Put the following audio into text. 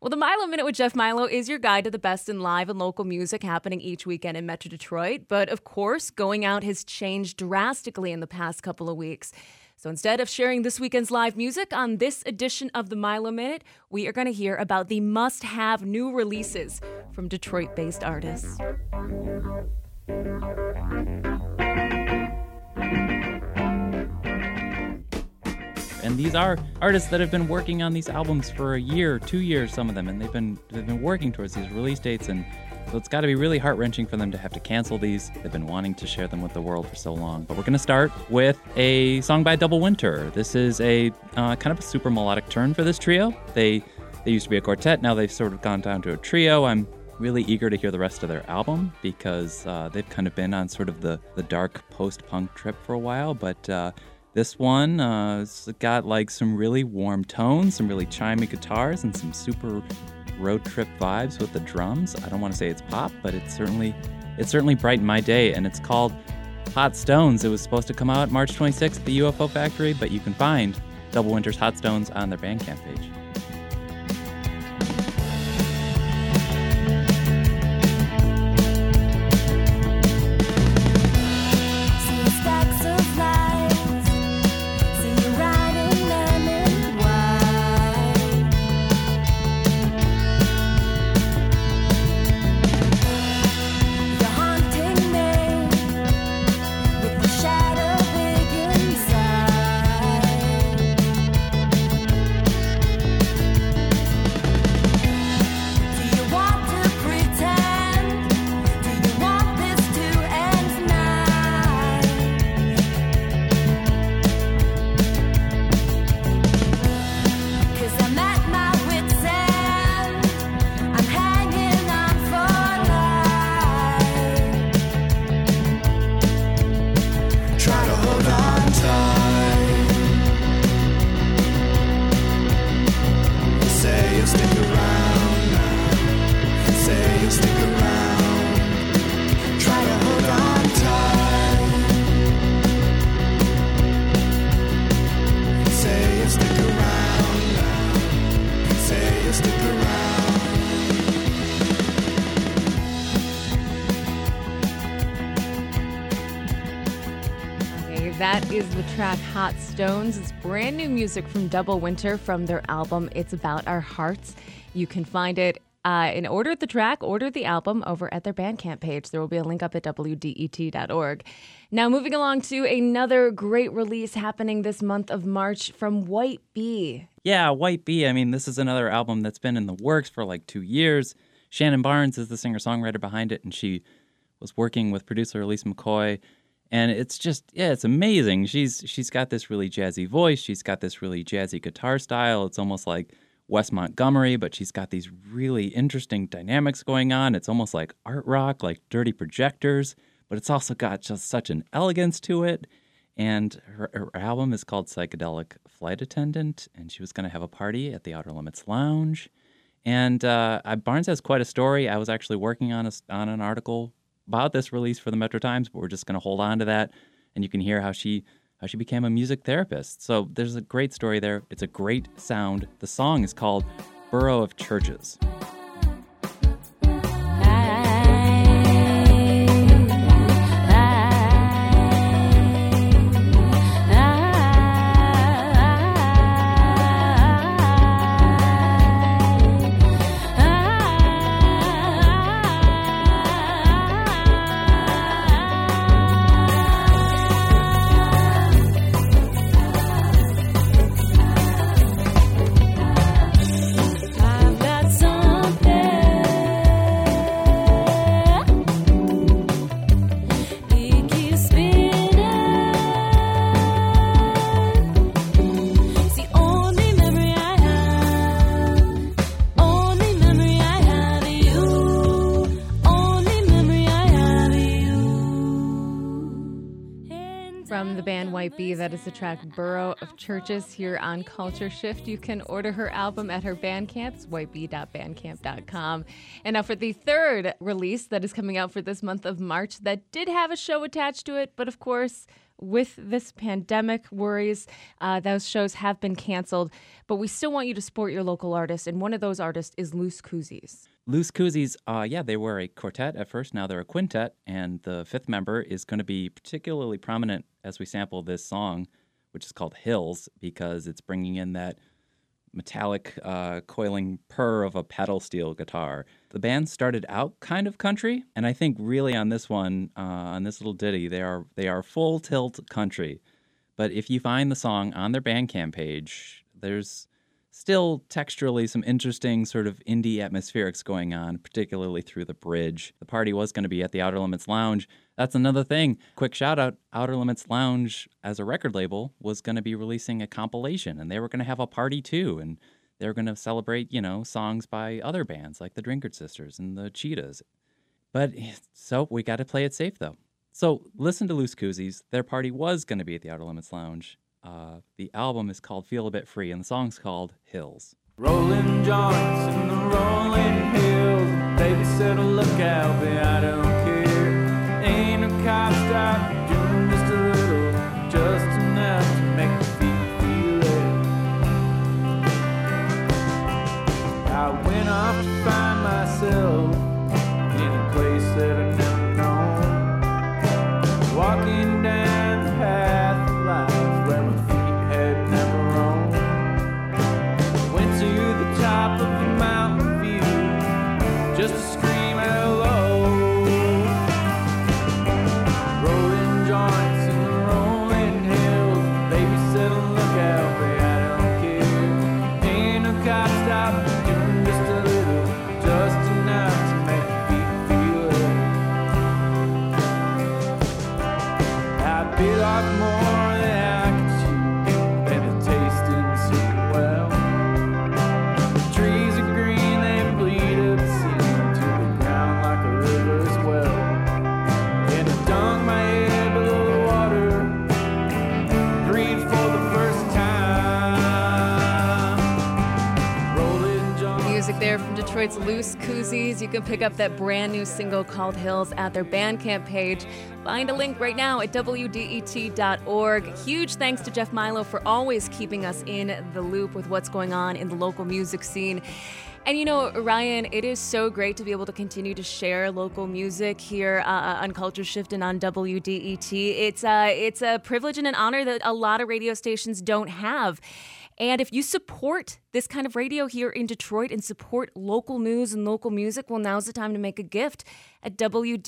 Well, the Milo Minute with Jeff Milo is your guide to the best in live and local music happening each weekend in Metro Detroit. But of course, going out has changed drastically in the past couple of weeks. So instead of sharing this weekend's live music on this edition of the Milo Minute, we are going to hear about the must have new releases from Detroit based artists. And these are artists that have been working on these albums for a year, two years, some of them, and they've been they've been working towards these release dates, and so it's got to be really heart wrenching for them to have to cancel these. They've been wanting to share them with the world for so long. But we're to start with a song by Double Winter. This is a uh, kind of a super melodic turn for this trio. They they used to be a quartet, now they've sort of gone down to a trio. I'm really eager to hear the rest of their album because uh, they've kind of been on sort of the, the dark post punk trip for a while. But uh, this one uh, got like some really warm tones, some really chimey guitars, and some super road trip vibes with the drums. I don't want to say it's pop, but it's certainly it certainly brightened my day. And it's called Hot Stones. It was supposed to come out March 26th at the UFO Factory, but you can find Double Winter's Hot Stones on their Bandcamp page. That is the track Hot Stones. It's brand new music from Double Winter from their album It's About Our Hearts. You can find it uh, and order the track, order the album over at their Bandcamp page. There will be a link up at WDET.org. Now, moving along to another great release happening this month of March from White Bee. Yeah, White Bee. I mean, this is another album that's been in the works for like two years. Shannon Barnes is the singer songwriter behind it, and she was working with producer Elise McCoy and it's just yeah it's amazing. She's she's got this really jazzy voice. She's got this really jazzy guitar style. It's almost like wes montgomery but she's got these really interesting dynamics going on. It's almost like art rock like dirty projectors but it's also got just such an elegance to it. And her, her album is called psychedelic flight attendant and she was going to have a party at the outer limits lounge. And uh, barnes has quite a story. I was actually working on a, on an article about this release for the Metro Times, but we're just going to hold on to that, and you can hear how she how she became a music therapist. So there's a great story there. It's a great sound. The song is called "Borough of Churches." White Bee. That is the track Borough of Churches here on Culture Shift. You can order her album at her Bandcamp, whitebee.bandcamp.com. And now for the third release that is coming out for this month of March that did have a show attached to it, but of course, with this pandemic worries, uh, those shows have been canceled, but we still want you to support your local artists, and one of those artists is Loose Koozies. Loose Koozies, uh, yeah, they were a quartet at first. Now they're a quintet, and the fifth member is going to be particularly prominent as we sample this song, which is called Hills, because it's bringing in that metallic, uh, coiling purr of a pedal steel guitar. The band started out kind of country, and I think really on this one, uh, on this little ditty, they are they are full tilt country. But if you find the song on their Bandcamp page, there's still texturally some interesting sort of indie atmospherics going on, particularly through the bridge. The party was going to be at the Outer Limits Lounge. That's another thing. Quick shout out Outer Limits Lounge as a record label was going to be releasing a compilation and they were going to have a party too. And they were going to celebrate, you know, songs by other bands like the Drinkard Sisters and the Cheetahs. But so we got to play it safe though. So listen to Loose Koozies. Their party was going to be at the Outer Limits Lounge. Uh, the album is called Feel a Bit Free, and the song's called Hills. Rolling joints in the rolling hills. Baby look out, but I don't care. Breathe for the From Detroit's Loose Koozies. You can pick up that brand new single called Hills at their Bandcamp page. Find a link right now at WDET.org. Huge thanks to Jeff Milo for always keeping us in the loop with what's going on in the local music scene. And you know, Ryan, it is so great to be able to continue to share local music here uh, on Culture Shift and on WDET. It's uh, it's a privilege and an honor that a lot of radio stations don't have. And if you support this kind of radio here in Detroit and support local news and local music, well, now's the time to make a gift at WDET.org.